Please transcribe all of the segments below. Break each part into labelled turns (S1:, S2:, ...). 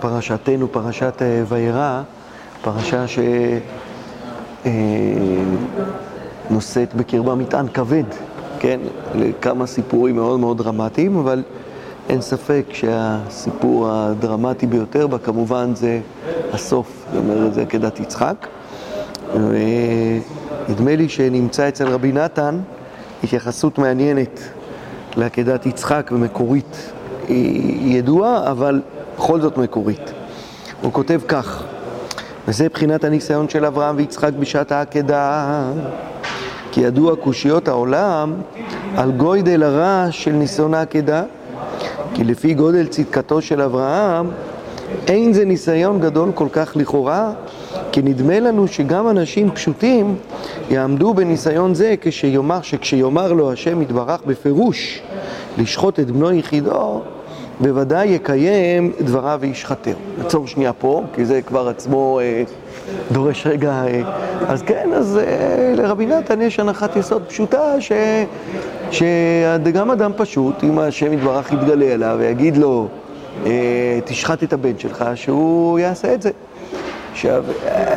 S1: פרשתנו, פרשת אה, וירא, פרשה שנושאת אה, בקרבה מטען כבד, כן? לכמה סיפורים מאוד מאוד דרמטיים, אבל אין ספק שהסיפור הדרמטי ביותר בה כמובן זה הסוף, זאת אומרת, זה עקדת יצחק. ונדמה לי שנמצא אצל רבי נתן התייחסות מעניינת לעקדת יצחק ומקורית. היא ידועה, אבל בכל זאת מקורית. הוא כותב כך, וזה מבחינת הניסיון של אברהם ויצחק בשעת העקדה, כי ידוע קושיות העולם על גוידל הרע של ניסיון העקדה, כי לפי גודל צדקתו של אברהם, אין זה ניסיון גדול כל כך לכאורה, כי נדמה לנו שגם אנשים פשוטים יעמדו בניסיון זה כשיאמר, שכשיאמר לו השם יתברך בפירוש לשחוט את בנו יחידו, בוודאי יקיים דבריו וישחטר. נעצור שנייה פה, כי זה כבר עצמו אה, דורש רגע. אה, אז כן, אז אה, לרבי נתן יש הנחת יסוד פשוטה, ש, שגם אדם פשוט, אם השם יתברך יתגלה עליו ויגיד לו, אה, תשחט את הבן שלך, שהוא יעשה את זה. עכשיו,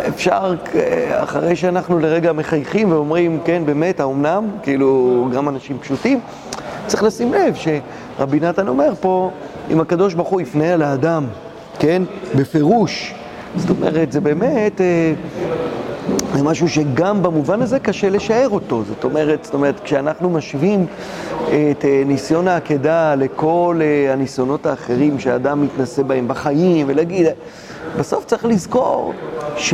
S1: אפשר, אה, אחרי שאנחנו לרגע מחייכים ואומרים, כן, באמת, האומנם? כאילו, גם אנשים פשוטים, צריך לשים לב שרבי נתן אומר פה, אם הקדוש ברוך הוא יפנה אל האדם, כן, בפירוש, זאת אומרת, זה באמת, אה, משהו שגם במובן הזה קשה לשער אותו. זאת אומרת, זאת אומרת, כשאנחנו משווים את אה, ניסיון העקדה לכל אה, הניסיונות האחרים שהאדם מתנסה בהם בחיים, ולהגיד, בסוף צריך לזכור ש...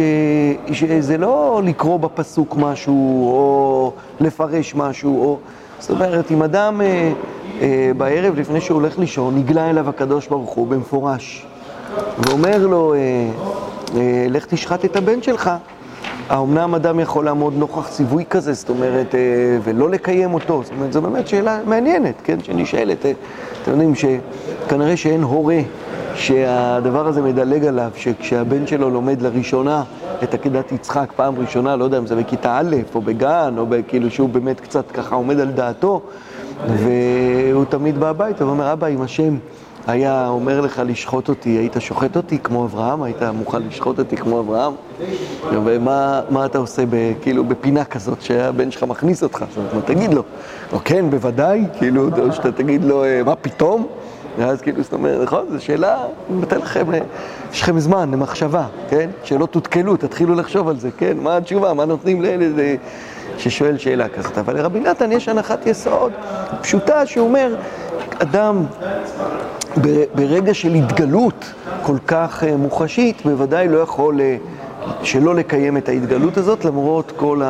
S1: שזה לא לקרוא בפסוק משהו, או לפרש משהו, או... זאת אומרת, אם אדם אה, אה, בערב לפני שהוא הולך לישון, נגלה אליו הקדוש ברוך הוא במפורש, ואומר לו, אה, אה, לך תשחט את הבן שלך. האומנם אדם יכול לעמוד נוכח ציווי כזה, זאת אומרת, אה, ולא לקיים אותו? זאת אומרת, זו באמת שאלה מעניינת, כן, שנשאלת. אה, אתם יודעים שכנראה שאין הורה שהדבר הזה מדלג עליו, שכשהבן שלו לומד לראשונה את עקדת יצחק פעם ראשונה, לא יודע אם זה בכיתה א' או בגן, או כאילו שהוא באמת קצת ככה עומד על דעתו, והוא תמיד בא הביתה ואומר, אבא, אם השם היה אומר לך לשחוט אותי, היית שוחט אותי כמו אברהם? היית מוכן לשחוט אותי כמו אברהם? ומה אתה עושה ב, כאילו בפינה כזאת שהבן שלך מכניס אותך? זאת אומרת, תגיד לו, או כן, בוודאי, כאילו, או שאתה תגיד לו, אה, מה פתאום? ואז כאילו, זאת אומרת, נכון, זו שאלה, אני נותן לכם, יש לכם זמן למחשבה, כן? שלא תותקלו, תתחילו לחשוב על זה, כן? מה התשובה, מה נותנים לילד אה, ששואל שאלה כזאת. אבל לרבי נתן יש הנחת יסוד פשוטה שהוא אומר, אדם ברגע של התגלות כל כך אה, מוחשית, בוודאי לא יכול אה, שלא לקיים את ההתגלות הזאת, למרות כל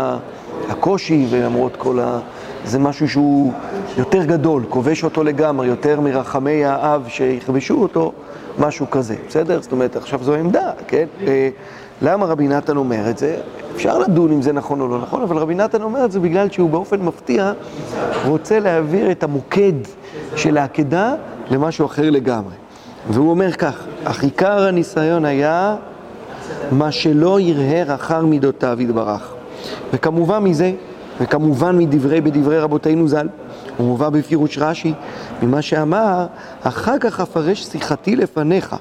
S1: הקושי ולמרות כל ה... זה משהו שהוא יותר גדול, כובש אותו לגמרי, יותר מרחמי האב שיכבשו אותו, משהו כזה, בסדר? זאת אומרת, עכשיו זו עמדה, כן? למה רבי נתן אומר את זה? אפשר לדון אם זה נכון או לא נכון, אבל רבי נתן אומר את זה בגלל שהוא באופן מפתיע רוצה להעביר את המוקד של העקדה למשהו אחר לגמרי. והוא אומר כך, אך עיקר הניסיון היה מה שלא ירהר אחר מידותיו יתברך. וכמובן מזה, וכמובן מדברי, בדברי רבותינו ז"ל, הוא מובא בפירוש רש"י, ממה שאמר, אחר כך אפרש שיחתי לפניך.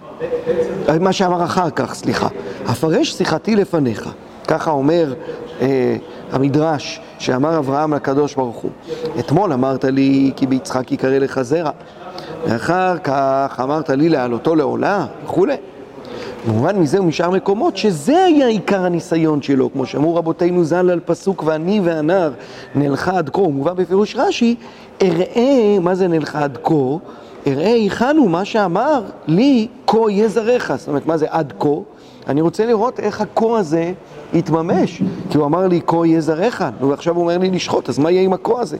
S1: מה שאמר אחר כך, סליחה. אפרש שיחתי לפניך. ככה אומר אה, המדרש שאמר אברהם לקדוש ברוך הוא. אתמול אמרת לי כי ביצחק יקרא לך זרע. ואחר כך אמרת לי להעלותו לעולה וכולי. במובן מזה ומשאר מקומות שזה היה עיקר הניסיון שלו, כמו שאמרו רבותינו ז"ל על פסוק ואני והנער נלכה עד כה, מובא בפירוש רש"י, אראה, מה זה נלכה עד כה? אראה היכן הוא מה שאמר לי כה יהיה זרעך, זאת אומרת מה זה עד כה? אני רוצה לראות איך הכה הזה יתממש, כי הוא אמר לי כה יהיה זרעך, ועכשיו הוא אומר לי לשחוט, אז מה יהיה עם הכה הזה?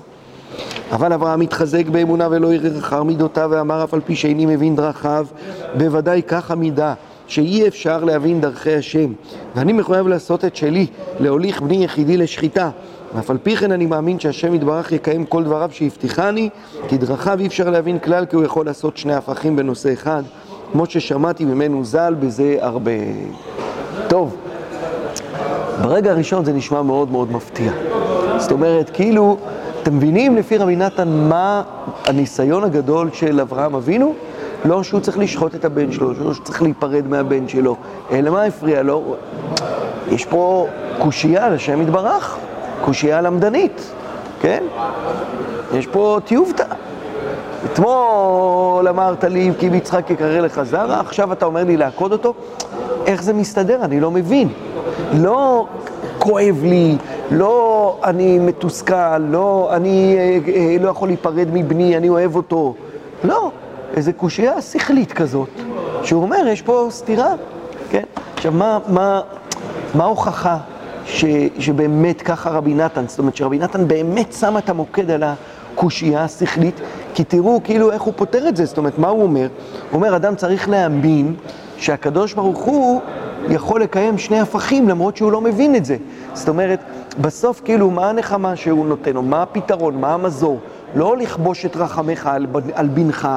S1: אבל אברהם התחזק באמונה ולא ערער אחר מידותיו ואמר אף על פי שאיני מבין דרכיו, בוודאי כך המידה. שאי אפשר להבין דרכי השם, ואני מחויב לעשות את שלי, להוליך בני יחידי לשחיטה. ואף על פי כן אני מאמין שהשם יתברך יקיים כל דבריו שהבטיחני, כי דרכיו אי אפשר להבין כלל, כי הוא יכול לעשות שני הפכים בנושא אחד, כמו ששמעתי ממנו ז"ל בזה הרבה. טוב, ברגע הראשון זה נשמע מאוד מאוד מפתיע. זאת אומרת, כאילו, אתם מבינים לפי רבי נתן מה הניסיון הגדול של אברהם אבינו? לא שהוא צריך לשחוט את הבן שלו, לא שהוא צריך להיפרד מהבן שלו, אלא מה הפריע לו? יש פה קושייה לשם יתברך, קושייה למדנית, כן? יש פה טיובתא. אתמול אמרת לי, כי ביצחק יקרא לך זרע, עכשיו אתה אומר לי לעקוד אותו? איך זה מסתדר? אני לא מבין. לא כואב לי, לא אני מתוסכל, לא אני אה, אה, לא יכול להיפרד מבני, אני אוהב אותו. איזו קושייה שכלית כזאת, שהוא אומר, יש פה סתירה, כן? עכשיו, מה, מה, מה ההוכחה ש, שבאמת ככה רבי נתן, זאת אומרת שרבי נתן באמת שם את המוקד על הקושייה השכלית, כי תראו כאילו איך הוא פותר את זה, זאת אומרת, מה הוא אומר? הוא אומר, אדם צריך להאמין שהקדוש ברוך הוא יכול לקיים שני הפכים למרות שהוא לא מבין את זה. זאת אומרת, בסוף כאילו מה הנחמה שהוא נותן לו, מה הפתרון, מה המזור? לא לכבוש את רחמך על, על בנך,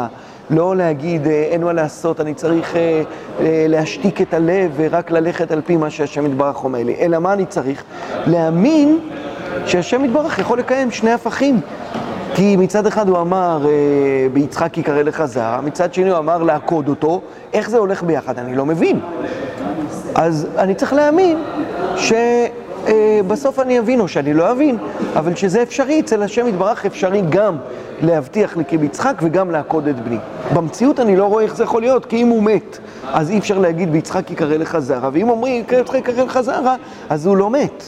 S1: לא להגיד אה, אין מה לעשות, אני צריך אה, אה, להשתיק את הלב ורק ללכת על פי מה שהשם יתברך אומר לי, אלא מה אני צריך? להאמין שהשם יתברך יכול לקיים שני הפכים. כי מצד אחד הוא אמר, ביצחק יקרא לך זר, מצד שני הוא אמר לעקוד אותו, איך זה הולך ביחד? אני לא מבין. אז אני צריך להאמין שבסוף אני אבין או שאני לא אבין, אבל שזה אפשרי, אצל השם יתברך אפשרי גם להבטיח לי כביצחק וגם לעקוד את בני. במציאות אני לא רואה איך זה יכול להיות, כי אם הוא מת, אז אי אפשר להגיד ביצחק יקרא לך זרע, ואם אומרים ביצחק יקרא לך זרע, אז הוא לא מת.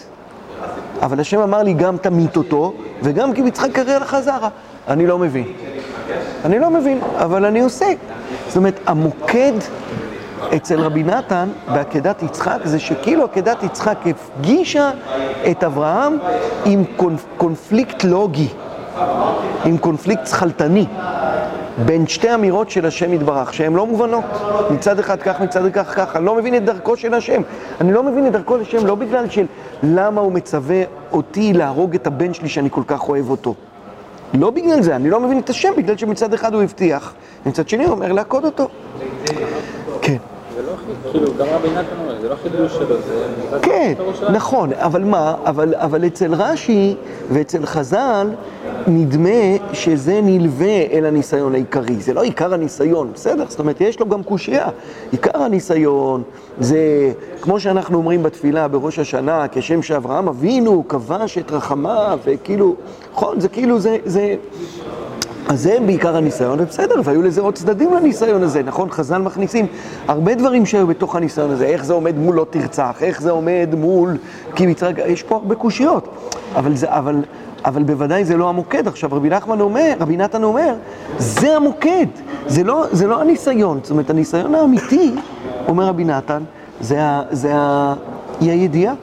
S1: אבל השם אמר לי גם תמית אותו, וגם כי ביצחק יקרא לך זרע. אני לא מבין. אני לא מבין, אבל אני עושה. זאת אומרת, המוקד אצל רבי נתן בעקדת יצחק זה שכאילו עקדת יצחק הפגישה את אברהם עם קונפ, קונפליקט לוגי, עם קונפליקט שכלתני בין שתי אמירות של השם יתברך, שהן לא מובנות. מצד אחד כך, מצד אחד כך. אני לא מבין את דרכו של השם. אני לא מבין את דרכו של השם לא בגלל של למה הוא מצווה אותי להרוג את הבן שלי שאני כל כך אוהב אותו. לא בגלל זה, אני לא מבין את השם, בגלל שמצד אחד הוא הבטיח, ומצד שני הוא אומר לעקוד אותו. כן.
S2: לא כאילו, גם רבי נתן אומר, זה לא חידוש שלו, זה...
S1: כן, נכון, אבל מה, אבל, אבל אצל רש"י ואצל חז"ל נדמה שזה נלווה אל הניסיון העיקרי, זה לא עיקר הניסיון, בסדר? זאת אומרת, יש לו גם קושייה. עיקר הניסיון זה, כמו שאנחנו אומרים בתפילה בראש השנה, כשם שאברהם אבינו כבש את רחמיו, וכאילו, נכון, זה כאילו, זה... זה אז זה בעיקר הניסיון, ובסדר, והיו לזה עוד צדדים לניסיון הזה, נכון? חז"ל מכניסים הרבה דברים שהיו בתוך הניסיון הזה, איך זה עומד מול לא תרצח, איך זה עומד מול כי מצרק, יש פה הרבה קושיות, אבל, זה, אבל, אבל בוודאי זה לא המוקד. עכשיו, רבי נחמן אומר, רבי נתן אומר, זה המוקד, זה לא, זה לא הניסיון. זאת אומרת, הניסיון האמיתי, אומר רבי נתן, זה, ה, זה ה, היא הידיעה.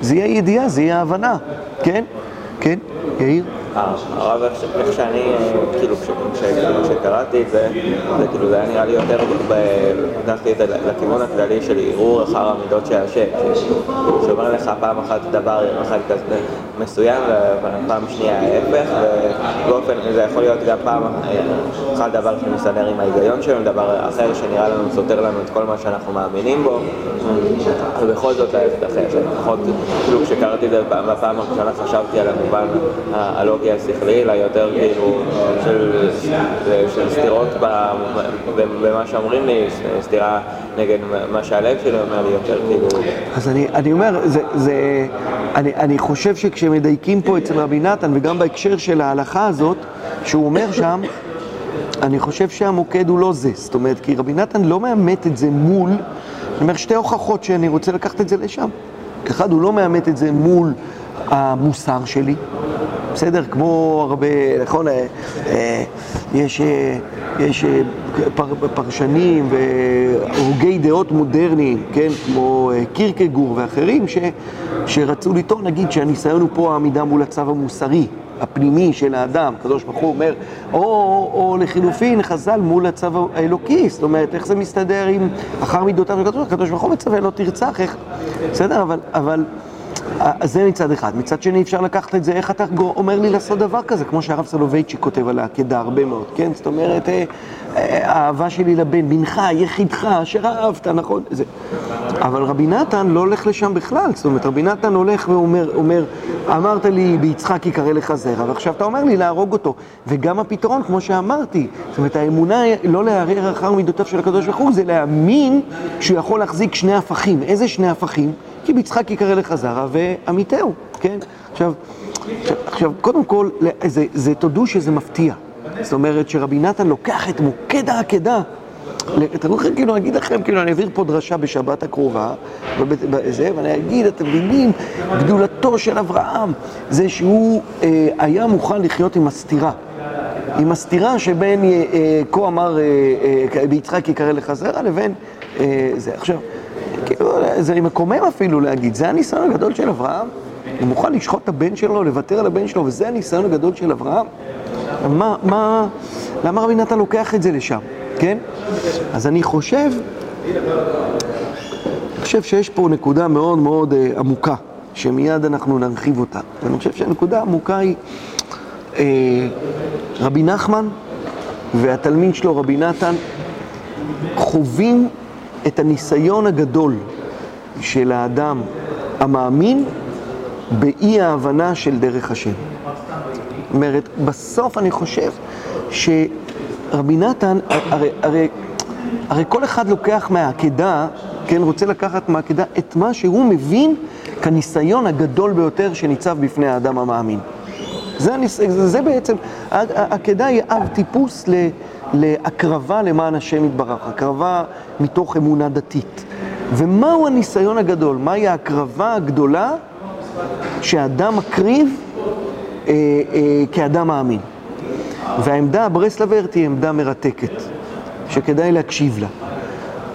S1: זה יהיה הידיעה, זה יהיה ההבנה, כן? כן? יאיר?
S2: הרב, איך שאני, כאילו, כשקראתי את זה, זה כאילו, זה היה נראה לי יותר, לקחתי את זה לכיוון הכללי של ערעור אחר המידות של השם, שאומר לך פעם אחת דבר אחד כזה מסוים, ופעם שנייה ההפך, ובאופן, זה יכול להיות גם פעם אחת דבר שמסתדר עם ההיגיון שלנו, דבר אחר שנראה לנו, סותר לנו את כל מה שאנחנו מאמינים בו, ובכל זאת ההפך, לפחות, כאילו, כשקראתי את זה בפעם הראשונה חשבתי על המובן הלוגי השכלי, אלא יותר כאילו של, סתירות במה שאומרים לי, סתירה נגד מה שהלב שלי אומר לי יותר כאילו...
S1: אז אני, אומר, אני, חושב שכשמדייקים פה אצל רבי נתן, וגם בהקשר של ההלכה הזאת, שהוא אומר שם, אני חושב שהמוקד הוא לא זה. זאת אומרת, כי רבי נתן לא מאמת את זה מול, אני אומר שתי הוכחות שאני רוצה לקחת את זה לשם. אחד, הוא לא מאמת את זה מול המוסר שלי, בסדר? כמו הרבה, נכון, אה, אה, יש, אה, יש פר, פרשנים והוגי דעות מודרניים, כן? כמו קירקגור ואחרים, ש, שרצו לטעון, נגיד, שהניסיון הוא פה העמידה מול הצו המוסרי. הפנימי של האדם, הקדוש ברוך הוא אומר, או, או לחילופין חז"ל מול הצו האלוקי, זאת אומרת, איך זה מסתדר עם אחר מידותיו של הקדוש ברוך הוא מצווה לא תרצח, איך... בסדר, אבל, אבל זה מצד אחד. מצד שני אפשר לקחת את זה, איך אתה אומר לי לעשות דבר כזה, כמו שהרב סולובייצ'יק כותב על העקדה הרבה מאוד, כן? זאת אומרת, אה, האהבה שלי לבן, בנך, יחידך, אשר אהבת, נכון? זה. אבל רבי נתן לא הולך לשם בכלל, זאת אומרת, רבי נתן הולך ואומר, אומר, אמרת לי ביצחק יקרא לך זרע, ועכשיו אתה אומר לי להרוג אותו. וגם הפתרון, כמו שאמרתי, זאת אומרת, האמונה לא לערער אחר מידותיו של הקדוש ברוך הוא, זה להאמין שהוא יכול להחזיק שני הפכים. איזה שני הפכים? כי ביצחק יקרא לך זרע ועמיתהו, כן? עכשיו, עכשיו, קודם כל, זה, זה תודו שזה מפתיע. זאת אומרת שרבי נתן לוקח את מוקד העקדה. אתם יכולים כאילו, אני אגיד לכם, כאילו, אני אעביר פה דרשה בשבת הקרובה, וזה, ואני אגיד, אתם מבינים, גדולתו של אברהם, זה שהוא אה, היה מוכן לחיות עם הסתירה. עם הסתירה שבין אה, אה, כה אמר, אה, אה, ביצחק יקרא לך זרע, לבין אה, זה. עכשיו, כאילו, זה מקומם אפילו להגיד, זה הניסיון הגדול של אברהם? הוא מוכן לשחוט את הבן שלו, לוותר על הבן שלו, וזה הניסיון הגדול של אברהם? מה, מה, למה רבי נתן לוקח את זה לשם, כן? אז אני חושב, אני חושב שיש פה נקודה מאוד מאוד אה, עמוקה, שמיד אנחנו נרחיב אותה. ואני חושב שהנקודה העמוקה היא אה, רבי נחמן והתלמיד שלו, רבי נתן, חווים את הניסיון הגדול של האדם המאמין באי ההבנה של דרך השם. זאת אומרת, בסוף אני חושב שרבי נתן, הרי, הרי, הרי כל אחד לוקח מהעקדה, כן, רוצה לקחת מהעקדה את מה שהוא מבין כניסיון הגדול ביותר שניצב בפני האדם המאמין. זה, הניס... זה בעצם, העקדה היא אב טיפוס ל... להקרבה למען השם יתברך, הקרבה מתוך אמונה דתית. ומהו הניסיון הגדול? מהי ההקרבה הגדולה שאדם מקריב אה, אה, כאדם מאמין? והעמדה הברסלברית היא עמדה מרתקת, שכדאי להקשיב לה.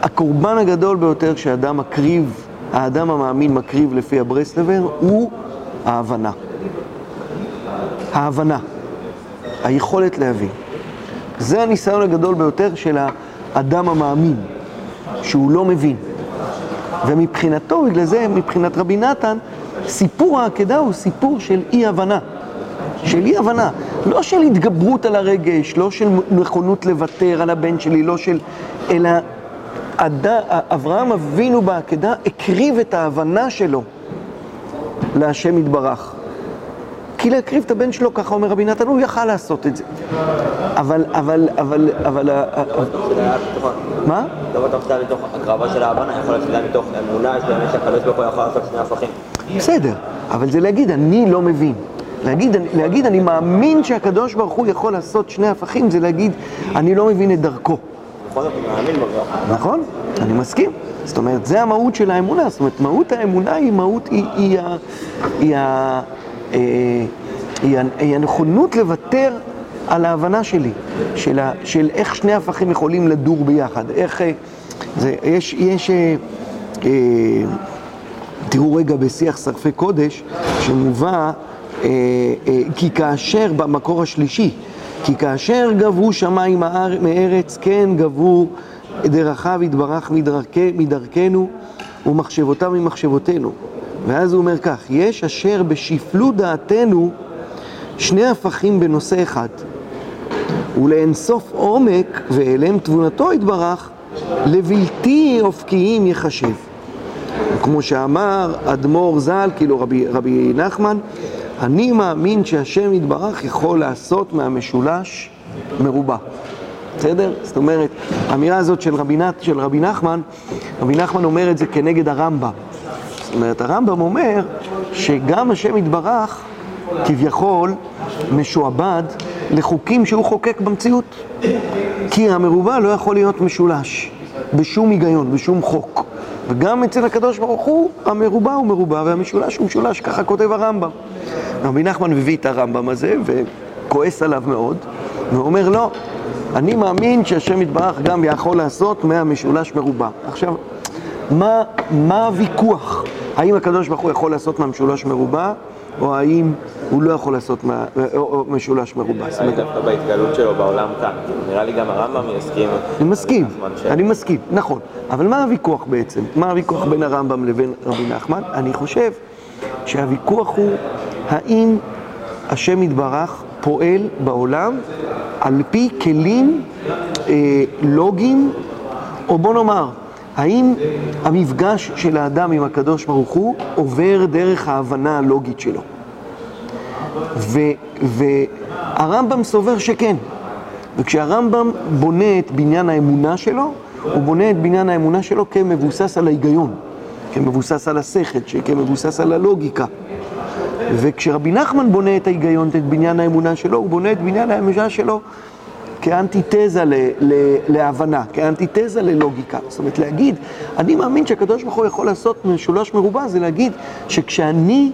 S1: הקורבן הגדול ביותר שאדם מקריב, האדם המאמין מקריב לפי הברסלבר, הוא ההבנה. ההבנה, היכולת להבין. זה הניסיון הגדול ביותר של האדם המאמין, שהוא לא מבין. ומבחינתו, בגלל זה, מבחינת רבי נתן, סיפור העקדה הוא סיפור של אי-הבנה. של אי-הבנה. לא של התגברות על הרגש, לא של נכונות לוותר על הבן שלי, לא של... אלא עד... אברהם אבינו בעקדה הקריב את ההבנה שלו להשם יתברך. כי להקריב את הבן שלו, ככה אומר רבי נתן, הוא יכל לעשות את זה. אבל, אבל, אבל, אבל... מה?
S2: לא בטוח שזה מתוך הקרבה של ההבנה, יכול להיות שזה מתוך אמונה, שהקדוש ברוך הוא יכול לעשות שני הפכים.
S1: בסדר, אבל זה להגיד, אני לא מבין. להגיד, להגיד, אני מאמין שהקדוש ברוך הוא יכול לעשות שני הפכים, זה להגיד, אני לא מבין את דרכו. נכון, אני מסכים. זאת אומרת, זה המהות של האמונה. זאת אומרת, מהות האמונה היא מהות, היא, היא, היא, היא, היא, היא הנכונות לוותר על ההבנה שלי, של, ה, של איך שני הפכים יכולים לדור ביחד. איך... זה, יש... יש אה, אה, תראו רגע בשיח שרפי קודש, שמובא אה, אה, כי כאשר, במקור השלישי, כי כאשר גבו שמיים מארץ, כן גבו דרכיו יתברך מדרכי, מדרכנו ומחשבותיו ממחשבותינו. ואז הוא אומר כך, יש אשר בשפלות דעתנו שני הפכים בנושא אחד, ולאינסוף עומק ואליהם תבונתו יתברך, לבלתי אופקיים יחשב. כמו שאמר אדמו"ר ז"ל, כאילו רבי, רבי נחמן, אני מאמין שהשם יתברך יכול לעשות מהמשולש מרובע. בסדר? זאת אומרת, האמירה הזאת של רבי, של רבי נחמן, רבי נחמן אומר את זה כנגד הרמב"ם. זאת אומרת, הרמב"ם אומר שגם השם יתברך כביכול משועבד לחוקים שהוא חוקק במציאות. כי המרובע לא יכול להיות משולש בשום היגיון, בשום חוק. וגם אצל הקדוש ברוך הוא, המרובע הוא מרובע והמשולש הוא משולש, ככה כותב הרמב"ם. רבי נחמן מביא את הרמב"ם הזה וכועס עליו מאוד, ואומר לא, אני מאמין שהשם יתברך גם יכול לעשות מהמשולש מרובע. עכשיו, מה, מה הוויכוח? האם הקדוש ברוך הוא יכול לעשות מהמשולש מרובע, או האם הוא לא יכול לעשות מה, או, או משולש מרובע?
S2: נראה לי דווקא בהתגלות שלו בעולם כאן. נראה לי גם הרמב"ם יסכים.
S1: אני מסכים, אני מסכים, נכון. אבל מה הוויכוח בעצם? מה הוויכוח בין הרמב"ם לבין רבי נחמן? אני חושב שהוויכוח הוא האם השם יתברך פועל בעולם על פי כלים אה, לוגיים, או בוא נאמר, האם המפגש של האדם עם הקדוש ברוך הוא עובר דרך ההבנה הלוגית שלו? והרמב"ם סובר שכן. וכשהרמב"ם בונה את בניין האמונה שלו, הוא בונה את בניין האמונה שלו כמבוסס על ההיגיון, כמבוסס על השכל, כמבוסס על הלוגיקה. וכשרבי נחמן בונה את ההיגיון, את בניין האמונה שלו, הוא בונה את בניין האמונה שלו כאנטיתזה ל, ל, להבנה, כאנטיתזה ללוגיקה. זאת אומרת, להגיד, אני מאמין שהקדוש ברוך הוא יכול לעשות משולש מרובע, זה להגיד שכשאני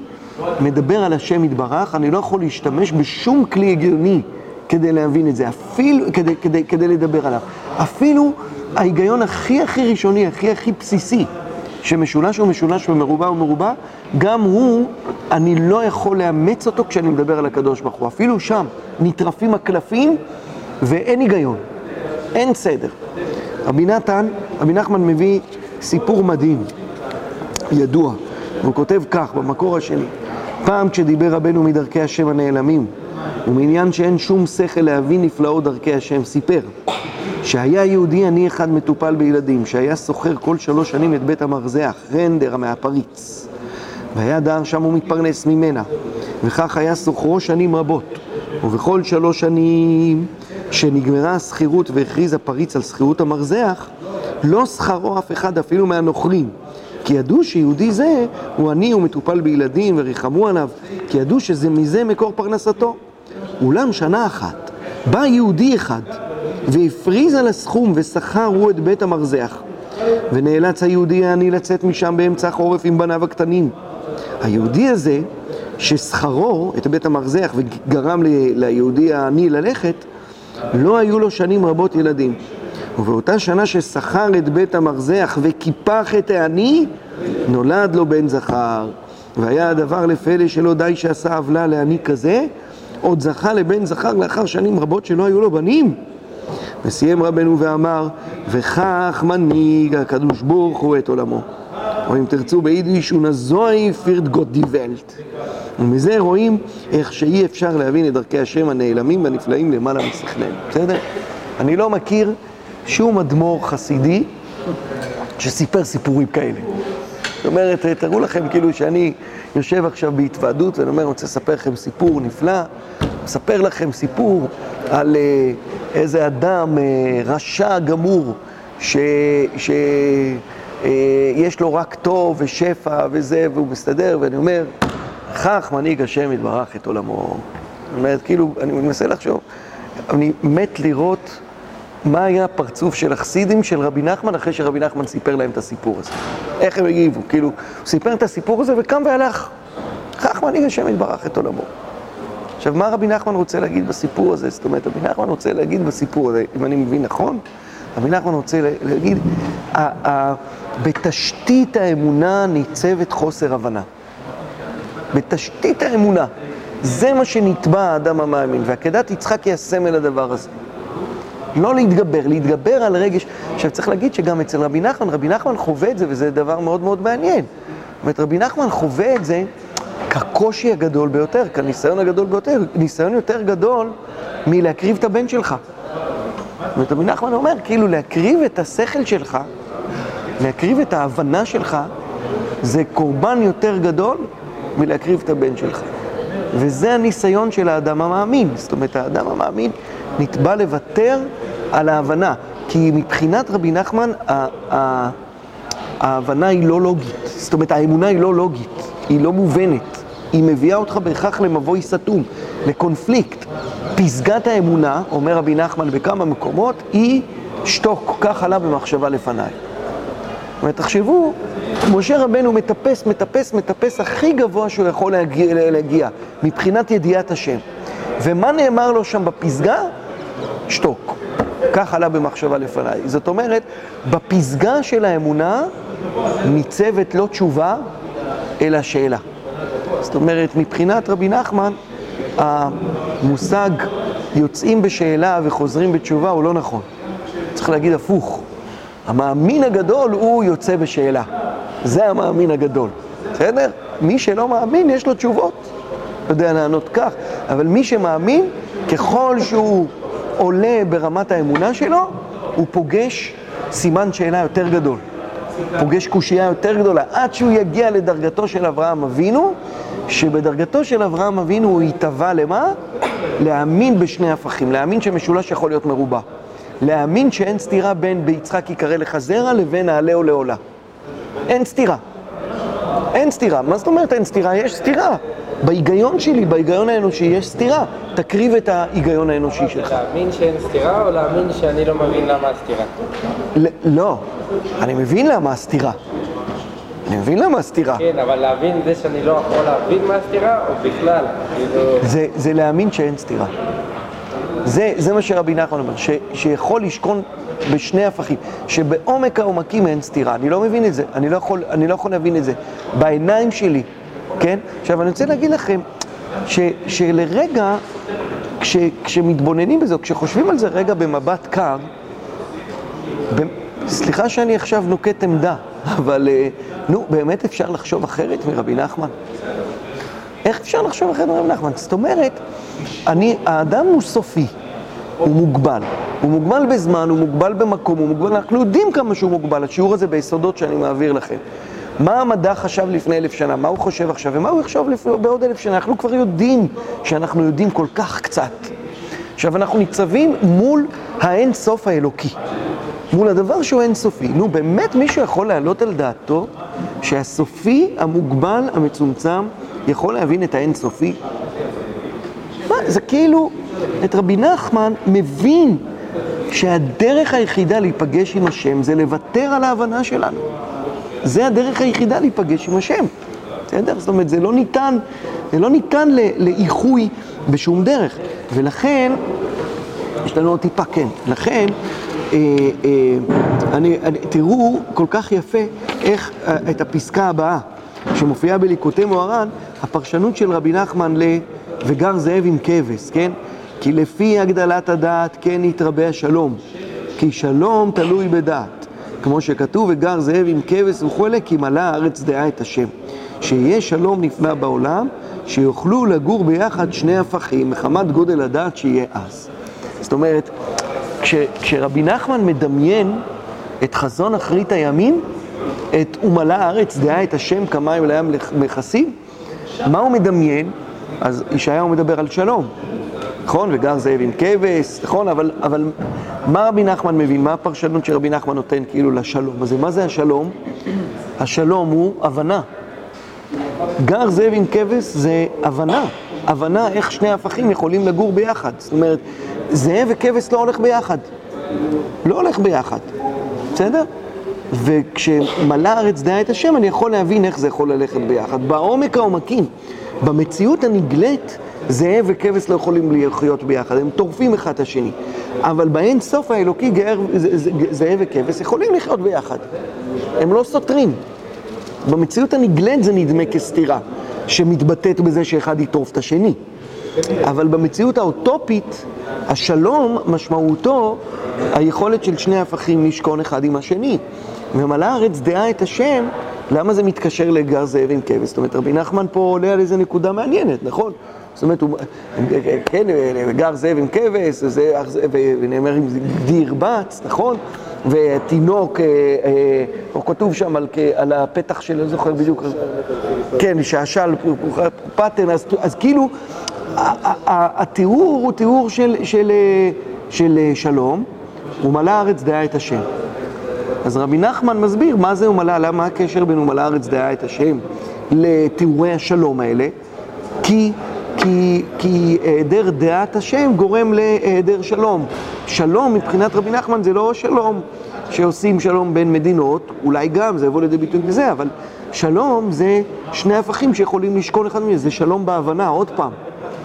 S1: מדבר על השם יתברך, אני לא יכול להשתמש בשום כלי הגיוני כדי להבין את זה, אפילו, כדי, כדי, כדי לדבר עליו. אפילו ההיגיון הכי הכי ראשוני, הכי הכי בסיסי, שמשולש הוא משולש ומרובע הוא מרובע, גם הוא, אני לא יכול לאמץ אותו כשאני מדבר על הקדוש ברוך הוא. אפילו שם נטרפים הקלפים ואין היגיון, אין סדר. רבי נתן, רבי נחמן מביא סיפור מדהים, ידוע, הוא כותב כך במקור השני: פעם כשדיבר רבנו מדרכי השם הנעלמים, ומעניין שאין שום שכל להבין נפלאות דרכי השם, סיפר שהיה יהודי עני אחד מטופל בילדים, שהיה סוחר כל שלוש שנים את בית המרזח, רנדר מהפריץ. והיה דר שם הוא מתפרנס ממנה, וכך היה סוחרו שנים רבות. ובכל שלוש שנים שנגמרה השכירות והכריז הפריץ על שכירות המרזח, לא שכרו אף אחד אפילו מהנוכרים. כי ידעו שיהודי זה הוא עני ומטופל בילדים וריחמו עליו, כי ידעו שזה מזה מקור פרנסתו. אולם שנה אחת בא יהודי אחד והפריז על הסכום ושכר הוא את בית המרזח. ונאלץ היהודי העני לצאת משם באמצע החורף עם בניו הקטנים. היהודי הזה, ששכרו את בית המרזח וגרם ליהודי העני ללכת, לא היו לו שנים רבות ילדים. ובאותה שנה ששכר את בית המרזח וקיפח את העני, נולד לו בן זכר. והיה הדבר לפלא שלא די שעשה עוולה לעני כזה, עוד זכה לבן זכר לאחר שנים רבות שלא היו לו בנים. וסיים רבנו ואמר, וכך מנהיג הקדוש ברוך הוא את עולמו. או אם תרצו ביידיש, ונזוי פירט גוט די ולט. ומזה רואים איך שאי אפשר להבין את דרכי השם הנעלמים והנפלאים למעלה משכלנו, בסדר? אני לא מכיר שום אדמו"ר חסידי שסיפר סיפורים כאלה. זאת אומרת, תראו לכם כאילו שאני יושב עכשיו בהתוועדות ואני אומר, אני רוצה לספר לכם סיפור נפלא, אספר לכם סיפור על אה, איזה אדם אה, רשע גמור, שיש אה, לו רק טוב ושפע וזה, והוא מסתדר, ואני אומר, כך מנהיג השם יתברך את עולמו. זאת אומרת, כאילו, אני מנסה לחשוב, אני מת לראות מה היה הפרצוף של החסידים של רבי נחמן אחרי שרבי נחמן סיפר להם את הסיפור הזה. איך הם הגיבו? כאילו, הוא סיפר את הסיפור הזה וקם והלך. כך מנהיג השם יתברך את עולמו. עכשיו, מה רבי נחמן רוצה להגיד בסיפור הזה? זאת אומרת, רבי נחמן רוצה להגיד בסיפור הזה, אם אני מבין נכון, רבי נחמן רוצה להגיד, בתשתית האמונה ניצבת חוסר הבנה. בתשתית האמונה. זה מה שנתבע האדם המאמין, ועקדת יצחק היא הסמל לדבר הזה. לא להתגבר, להתגבר על רגש. עכשיו צריך להגיד שגם אצל רבי נחמן, רבי נחמן חווה את זה, וזה דבר מאוד מאוד מעניין. זאת אומרת, רבי נחמן חווה את זה כקושי הגדול ביותר, כניסיון הגדול ביותר, ניסיון יותר גדול מלהקריב את הבן שלך. אומרת, רבי נחמן אומר, כאילו להקריב את השכל שלך, להקריב את ההבנה שלך, זה קורבן יותר גדול מלהקריב את הבן שלך. וזה הניסיון של האדם המאמין. זאת אומרת, האדם המאמין נתבע לוותר על ההבנה. כי מבחינת רבי נחמן, ההבנה היא לא לוגית. זאת אומרת, האמונה היא לא לוגית, היא לא מובנת. היא מביאה אותך בהכרח למבוי סתום, לקונפליקט. פסגת האמונה, אומר רבי נחמן בכמה מקומות, היא שתוק, כך עלה במחשבה לפניי. זאת אומרת, תחשבו, משה רבנו מטפס, מטפס, מטפס הכי גבוה שהוא יכול להגיע, להגיע מבחינת ידיעת השם. ומה נאמר לו שם בפסגה? שתוק. כך עלה במחשבה לפניי. זאת אומרת, בפסגה של האמונה ניצבת לא תשובה, אלא שאלה. זאת אומרת, מבחינת רבי נחמן, המושג יוצאים בשאלה וחוזרים בתשובה הוא לא נכון. צריך להגיד הפוך. המאמין הגדול הוא יוצא בשאלה. זה המאמין הגדול. בסדר? מי שלא מאמין, יש לו תשובות. לא יודע לענות כך, אבל מי שמאמין, ככל שהוא עולה ברמת האמונה שלו, הוא פוגש סימן שאלה יותר גדול. פוגש קושייה יותר גדולה, עד שהוא יגיע לדרגתו של אברהם אבינו, שבדרגתו של אברהם אבינו הוא יתבע למה? להאמין בשני הפכים, להאמין שמשולש יכול להיות מרובע. להאמין שאין סתירה בין ביצחק יקרא לך זרע לבין נעלהו לעולה. אין סתירה. אין סתירה. מה זאת אומרת אין סתירה? יש סתירה. בהיגיון שלי, בהיגיון האנושי, יש סתירה. תקריב את ההיגיון האנושי שלך.
S3: להאמין שאין סתירה, או להאמין שאני לא מבין למה הסתירה?
S1: לא, אני מבין למה הסתירה. אני מבין למה הסתירה.
S3: כן, אבל להבין זה שאני לא יכול להבין מה הסתירה, או בכלל? כאילו...
S1: זה, זה להאמין שאין סתירה. זה, זה מה שרבי נחמן אומר, ש, שיכול לשכון בשני הפכים, שבעומק העומקים אין סתירה. אני לא מבין את זה, אני לא יכול, אני לא יכול להבין את זה. בעיניים שלי, כן? עכשיו, אני רוצה להגיד לכם ש, שלרגע, כש, כשמתבוננים בזה, כשחושבים על זה רגע במבט קר, ב, סליחה שאני עכשיו נוקט עמדה, אבל אה, נו, באמת אפשר לחשוב אחרת מרבי נחמן? איך אפשר לחשוב אחרת מרבי נחמן? זאת אומרת, אני, האדם הוא סופי, הוא מוגבל. הוא מוגבל בזמן, הוא מוגבל במקום, הוא מוגבל, אנחנו יודעים כמה שהוא מוגבל, השיעור הזה ביסודות שאני מעביר לכם. מה המדע חשב לפני אלף שנה, מה הוא חושב עכשיו, ומה הוא יחשוב לפני, בעוד אלף שנה. אנחנו כבר יודעים שאנחנו יודעים כל כך קצת. עכשיו, אנחנו ניצבים מול האין סוף האלוקי, מול הדבר שהוא אין סופי. נו, באמת מישהו יכול להעלות על דעתו שהסופי, המוגבל, המצומצם, יכול להבין את האין סופי? מה, זה כאילו, את רבי נחמן מבין שהדרך היחידה להיפגש עם השם זה לוותר על ההבנה שלנו. זה הדרך היחידה להיפגש עם השם. בסדר? זאת אומרת, זה לא ניתן, זה לא ניתן לאיחוי בשום דרך. ולכן, יש לנו עוד טיפה כן. לכן, אני, אני, תראו כל כך יפה איך אה, את הפסקה הבאה שמופיעה בליקוטי מוהר"ן, הפרשנות של רבי נחמן ל... וגר זאב עם כבש, כן? כי לפי הגדלת הדעת כן יתרבה השלום, כי שלום תלוי בדעת. כמו שכתוב, וגר זאב עם כבש וכולי, כי מלאה הארץ דעה את השם. שיהיה שלום נפלא בעולם, שיוכלו לגור ביחד שני הפכים, מחמת גודל הדעת שיהיה אז. זאת אומרת, כש, כשרבי נחמן מדמיין את חזון אחרית הימים, את ומלאה הארץ דעה את השם כמים לים מכסים, מה הוא מדמיין? אז ישעיהו מדבר על שלום, נכון? וגר זאב עם כבש, נכון? אבל, אבל מה רבי נחמן מבין? מה הפרשנות שרבי נחמן נותן כאילו לשלום הזה? מה זה השלום? השלום הוא הבנה. גר זאב עם כבש זה הבנה. הבנה איך שני הפכים יכולים לגור ביחד. זאת אומרת, זאב וכבש לא הולך ביחד. לא הולך ביחד, בסדר? וכשמלא הארץ דעה את השם, אני יכול להבין איך זה יכול ללכת ביחד. בעומק העומקים, במציאות הנגלית, זאב וכבש לא יכולים לחיות ביחד, הם טורפים אחד את השני. אבל באין סוף האלוקי, גאר, זאב וכבש יכולים לחיות ביחד. הם לא סותרים. במציאות הנגלית זה נדמה כסתירה, שמתבטאת בזה שאחד יטרוף את השני. אבל במציאות האוטופית, השלום משמעותו היכולת של שני הפכים לשכון אחד עם השני. ומלא הארץ דעה את השם, למה זה מתקשר לגר זאב עם כבש? זאת אומרת, רבי נחמן פה עולה על איזה נקודה מעניינת, נכון? זאת אומרת, הוא, כן, גר זאב עם כבש, ונאמר עם גדי ירבץ, נכון? ותינוק, אה, אה, או כתוב שם על, הפתח של, לא זוכר בדיוק, כן, שהשל פטן, אז, כאילו, התיאור הוא תיאור של, של שלום, ומלא הארץ דעה את השם. אז רבי נחמן מסביר מה זה ומלא, למה הקשר בין ומלא הארץ דעה את השם לתיאורי השלום האלה, כי כי, כי היעדר דעת השם גורם להיעדר שלום. שלום מבחינת רבי נחמן זה לא שלום שעושים שלום בין מדינות, אולי גם, זה יבוא לידי ביטוי בזה, אבל שלום זה שני הפכים שיכולים לשקול אחד מזה, זה שלום בהבנה, עוד פעם.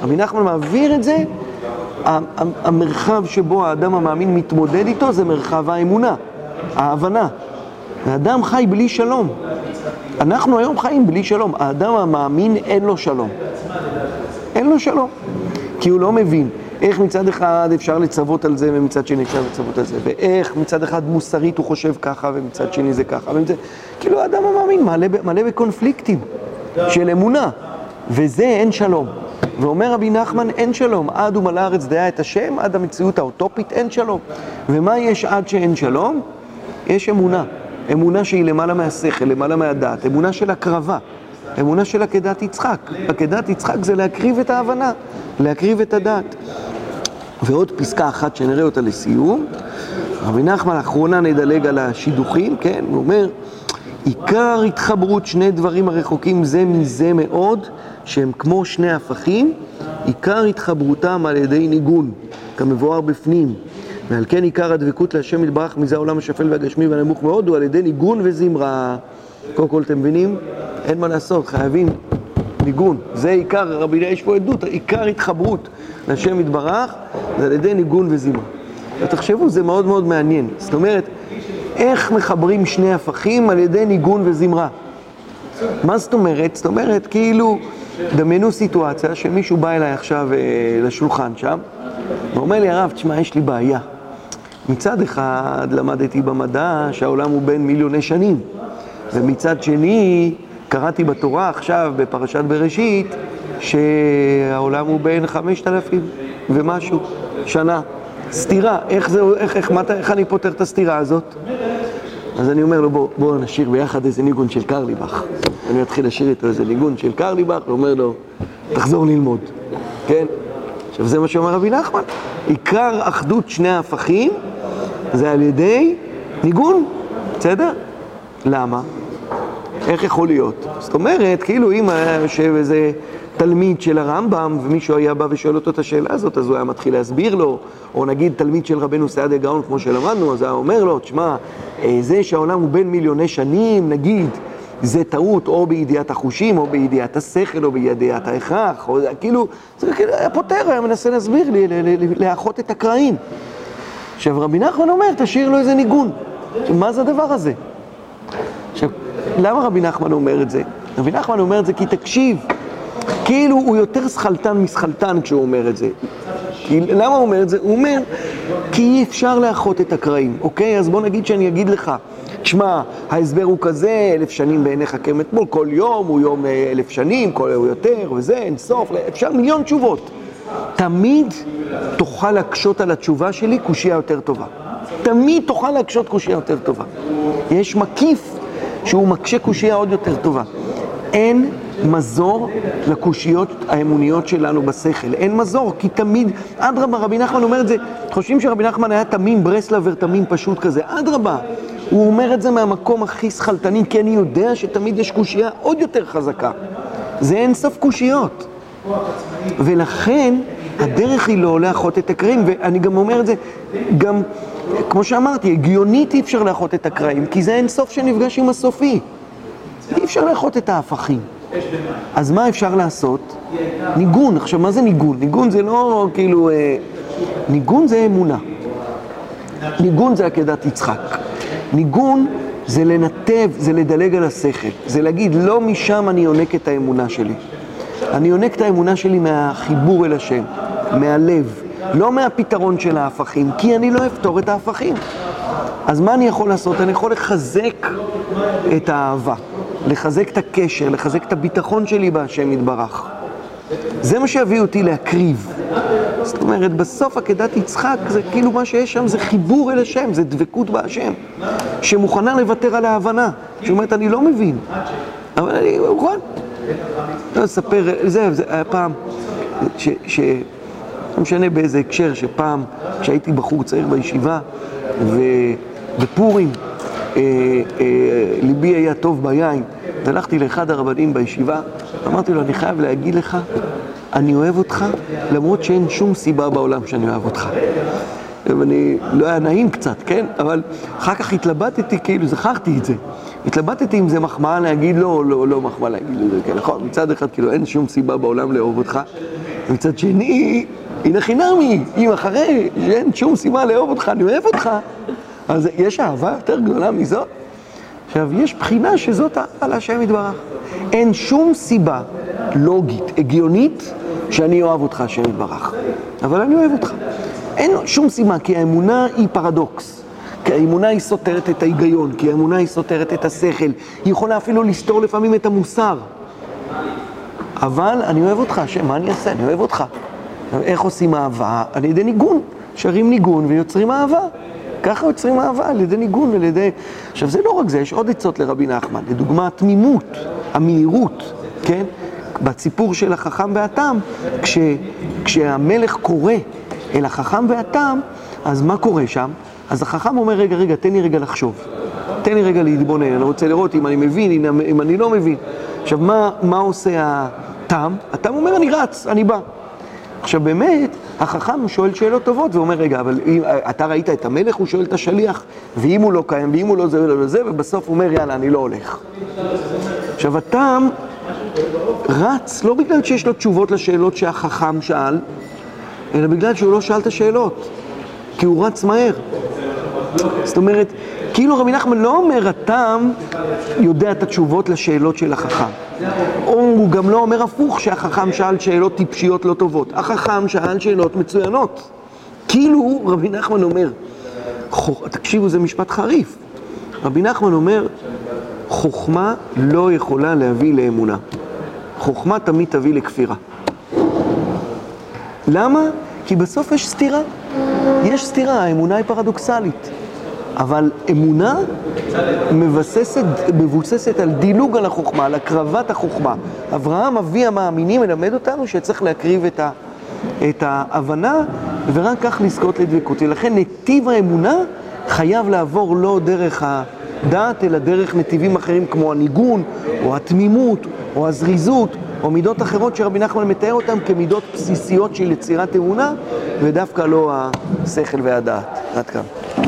S1: רבי נחמן מעביר את זה, המרחב שבו האדם המאמין מתמודד איתו זה מרחב האמונה, ההבנה. האדם חי בלי שלום. אנחנו היום חיים בלי שלום. האדם המאמין אין לו שלום. אין לו שלום. כי הוא לא מבין איך מצד אחד אפשר לצוות על זה ומצד שני אפשר לצוות על זה, ואיך מצד אחד מוסרית הוא חושב ככה ומצד שני זה ככה, ומצד... כאילו האדם המאמין מלא, מלא בקונפליקטים של אמונה, וזה אין שלום. ואומר רבי נחמן, אין שלום, עד ומלא הארץ דעה את השם, עד המציאות האוטופית, אין שלום. ומה יש עד שאין שלום? יש אמונה. אמונה שהיא למעלה מהשכל, למעלה מהדעת, אמונה של הקרבה, אמונה של עקדת יצחק. עקדת יצחק זה להקריב את ההבנה, להקריב את הדעת. ועוד פסקה אחת שנראה אותה לסיום. רבי נחמן, לאחרונה נדלג על השידוכים, כן? הוא אומר, עיקר התחברות שני דברים הרחוקים זה מזה מאוד, שהם כמו שני הפכים, עיקר התחברותם על ידי ניגון, כמבואר בפנים. ועל כן עיקר הדבקות להשם יתברך מזה העולם השפל והגשמי והנמוך מאוד, הוא על ידי ניגון וזמרה. קודם כל, אתם מבינים? אין מה לעשות, חייבים ניגון. זה עיקר, רבי יש פה עדות, עיקר התחברות להשם יתברך, זה על ידי ניגון וזמרה. ותחשבו, זה מאוד מאוד מעניין. זאת אומרת, איך מחברים שני הפכים על ידי ניגון וזמרה? מה זאת אומרת? זאת אומרת, כאילו, דמיינו סיטואציה שמישהו בא אליי עכשיו אה, לשולחן שם, ואומר לי, הרב, תשמע, יש לי בעיה. מצד אחד למדתי במדע שהעולם הוא בין מיליוני שנים, ומצד שני קראתי בתורה עכשיו, בפרשת בראשית, שהעולם הוא בין חמשת אלפים ומשהו שנה. סתירה, איך, זה, איך, איך, איך, איך אני פותר את הסתירה הזאת? אז אני אומר לו, בוא, בוא נשאיר ביחד איזה ניגון של קרליבך. אני מתחיל לשיר איתו איזה ניגון של קרליבך, ואומר לו, תחזור ללמוד, כן? עכשיו זה מה שאומר רבי נחמן, עיקר אחדות שני ההפכים זה על ידי ניגון, בסדר? למה? איך יכול להיות? זאת אומרת, כאילו אם היה יושב איזה תלמיד של הרמב"ם ומישהו היה בא ושואל אותו את השאלה הזאת, אז הוא היה מתחיל להסביר לו, או נגיד תלמיד של רבנו סעדיה גאון כמו שלמדנו, אז היה אומר לו, תשמע, אה, זה שהעולם הוא בין מיליוני שנים, נגיד, זה טעות או בידיעת החושים, או בידיעת השכל, או בידיעת ההכרח, או כאילו, זה כאילו היה פותר, היה מנסה להסביר לי, לאחות את הקרעים. עכשיו רבי נחמן אומר, תשאיר לו איזה ניגון. מה זה הדבר הזה? עכשיו, למה רבי נחמן אומר את זה? רבי נחמן אומר את זה כי תקשיב, כאילו הוא יותר שכלתן משכלתן כשהוא אומר את זה. כי, למה הוא אומר את זה? הוא אומר, כי אי אפשר לאחות את הקרעים, אוקיי? אז בוא נגיד שאני אגיד לך, תשמע, ההסבר הוא כזה, אלף שנים בעיניך כאתמול, כל יום הוא יום אה, אלף שנים, כל יום יותר, וזה, אין סוף, אפשר מיליון תשובות. תמיד תוכל להקשות על התשובה שלי קושייה יותר טובה. תמיד תוכל להקשות קושייה יותר טובה. יש מקיף שהוא מקשה קושייה עוד יותר טובה. אין מזור לקושיות האמוניות שלנו בשכל. אין מזור, כי תמיד, אדרבה, רבי נחמן אומר את זה, חושבים שרבי נחמן היה תמים ברסלבר, תמים פשוט כזה, אדרבה, הוא אומר את זה מהמקום הכי שכלתני, כי אני יודע שתמיד יש קושייה עוד יותר חזקה. זה אין סוף קושיות. ולכן, הדרך היא לא לאחות את הקרעים, ואני גם אומר את זה, גם, כמו שאמרתי, הגיונית אי אפשר לאחות את הקרעים, כי זה אין סוף שנפגש עם הסופי. אי אפשר לאחות את ההפכים. אז מה אפשר לעשות? ניגון. עכשיו, מה זה ניגון? ניגון זה לא כאילו... אה, ניגון זה אמונה. ניגון זה עקדת יצחק. ניגון זה לנתב, זה לדלג על השכל. זה להגיד, לא משם אני יונק את האמונה שלי. אני יונק את האמונה שלי מהחיבור אל השם, מהלב, לא מהפתרון של ההפכים, כי אני לא אפתור את ההפכים. אז מה אני יכול לעשות? אני יכול לחזק את האהבה, לחזק את הקשר, לחזק את הביטחון שלי בהשם יתברך. זה מה שיביא אותי להקריב. זאת אומרת, בסוף עקדת יצחק, זה כאילו מה שיש שם, זה חיבור אל השם, זה דבקות בהשם, שמוכנה לוותר על ההבנה, שאומרת, אני לא מבין, אבל אני מוכן. לא אספר, זה, זה היה פעם, ש... ש לא משנה באיזה הקשר, שפעם, כשהייתי בחור צעיר בישיבה, ובפורים, אה, אה, ליבי היה טוב ביין, והלכתי לאחד הרבנים בישיבה, אמרתי לו, אני חייב להגיד לך, אני אוהב אותך, למרות שאין שום סיבה בעולם שאני אוהב אותך. ואני, לא היה נעים קצת, כן? אבל אחר כך התלבטתי, כאילו, זכרתי את זה. התלבטתי אם זה מחמאה להגיד לו, או לא, לא מחמאה להגיד לו, כן, נכון? מצד אחד, כאילו, אין שום סיבה בעולם לאהוב אותך, ומצד שני, הנה חינמי, אם אחרי שאין שום סיבה לאהוב אותך, אני אוהב אותך, אז יש אהבה יותר גדולה מזאת? עכשיו, יש בחינה שזאת אהבה להשם יתברך. אין שום סיבה לוגית, הגיונית, שאני אוהב אותך, השם יתברך. אבל אני אוהב אותך. אין שום סיבה, כי האמונה היא פרדוקס. כי האמונה היא סותרת את ההיגיון, כי האמונה היא סותרת את השכל. היא יכולה אפילו לסתור לפעמים את המוסר. אבל אני אוהב אותך, השם, מה אני אעשה? אני אוהב אותך. איך עושים אהבה? על ידי ניגון. שרים ניגון ויוצרים אהבה. ככה יוצרים אהבה, על ידי ניגון, על ידי... עכשיו, זה לא רק זה, יש עוד עצות לרבי נחמן. לדוגמה, התמימות, המהירות, כן? בסיפור של החכם והתם, כש, כשהמלך קורא אל החכם והתם, אז מה קורה שם? אז החכם אומר, רגע, רגע, תן לי רגע לחשוב. תן לי רגע להתבונן, אני רוצה לראות אם אני מבין, אם אני לא מבין. עכשיו, מה, מה עושה התם? התם אומר, אני רץ, אני בא. עכשיו באמת, החכם שואל שאלות טובות ואומר, רגע, אבל אם אתה ראית את המלך, הוא שואל את השליח, ואם הוא לא קיים, ואם הוא לא זה ולא זה, ובסוף הוא אומר, יאללה, אני לא הולך. עכשיו, התם רץ לא בגלל שיש לו תשובות לשאלות שהחכם שאל, אלא בגלל שהוא לא שאל את השאלות, כי הוא רץ מהר. זאת אומרת, כאילו רבי נחמן לא אומר, התם יודע את התשובות לשאלות של החכם. או הוא גם לא אומר הפוך, שהחכם שאל שאלות טיפשיות לא טובות. החכם שאל שאלות מצוינות. כאילו רבי נחמן אומר, תקשיבו, זה משפט חריף. רבי נחמן אומר, חוכמה לא יכולה להביא לאמונה. חוכמה תמיד תביא לכפירה. למה? כי בסוף יש סתירה. יש סתירה, האמונה היא פרדוקסלית. אבל אמונה מבססת, מבוססת על דילוג על החוכמה, על הקרבת החוכמה. אברהם, אבי המאמינים, מלמד אותנו שצריך להקריב את, ה, את ההבנה, ורק כך לזכות לדבקות. ולכן נתיב האמונה חייב לעבור לא דרך הדעת, אלא דרך נתיבים אחרים כמו הניגון, או התמימות, או הזריזות, או מידות אחרות שרבי נחמן מתאר אותן כמידות בסיסיות של יצירת אמונה, ודווקא לא השכל והדעת. עד כאן.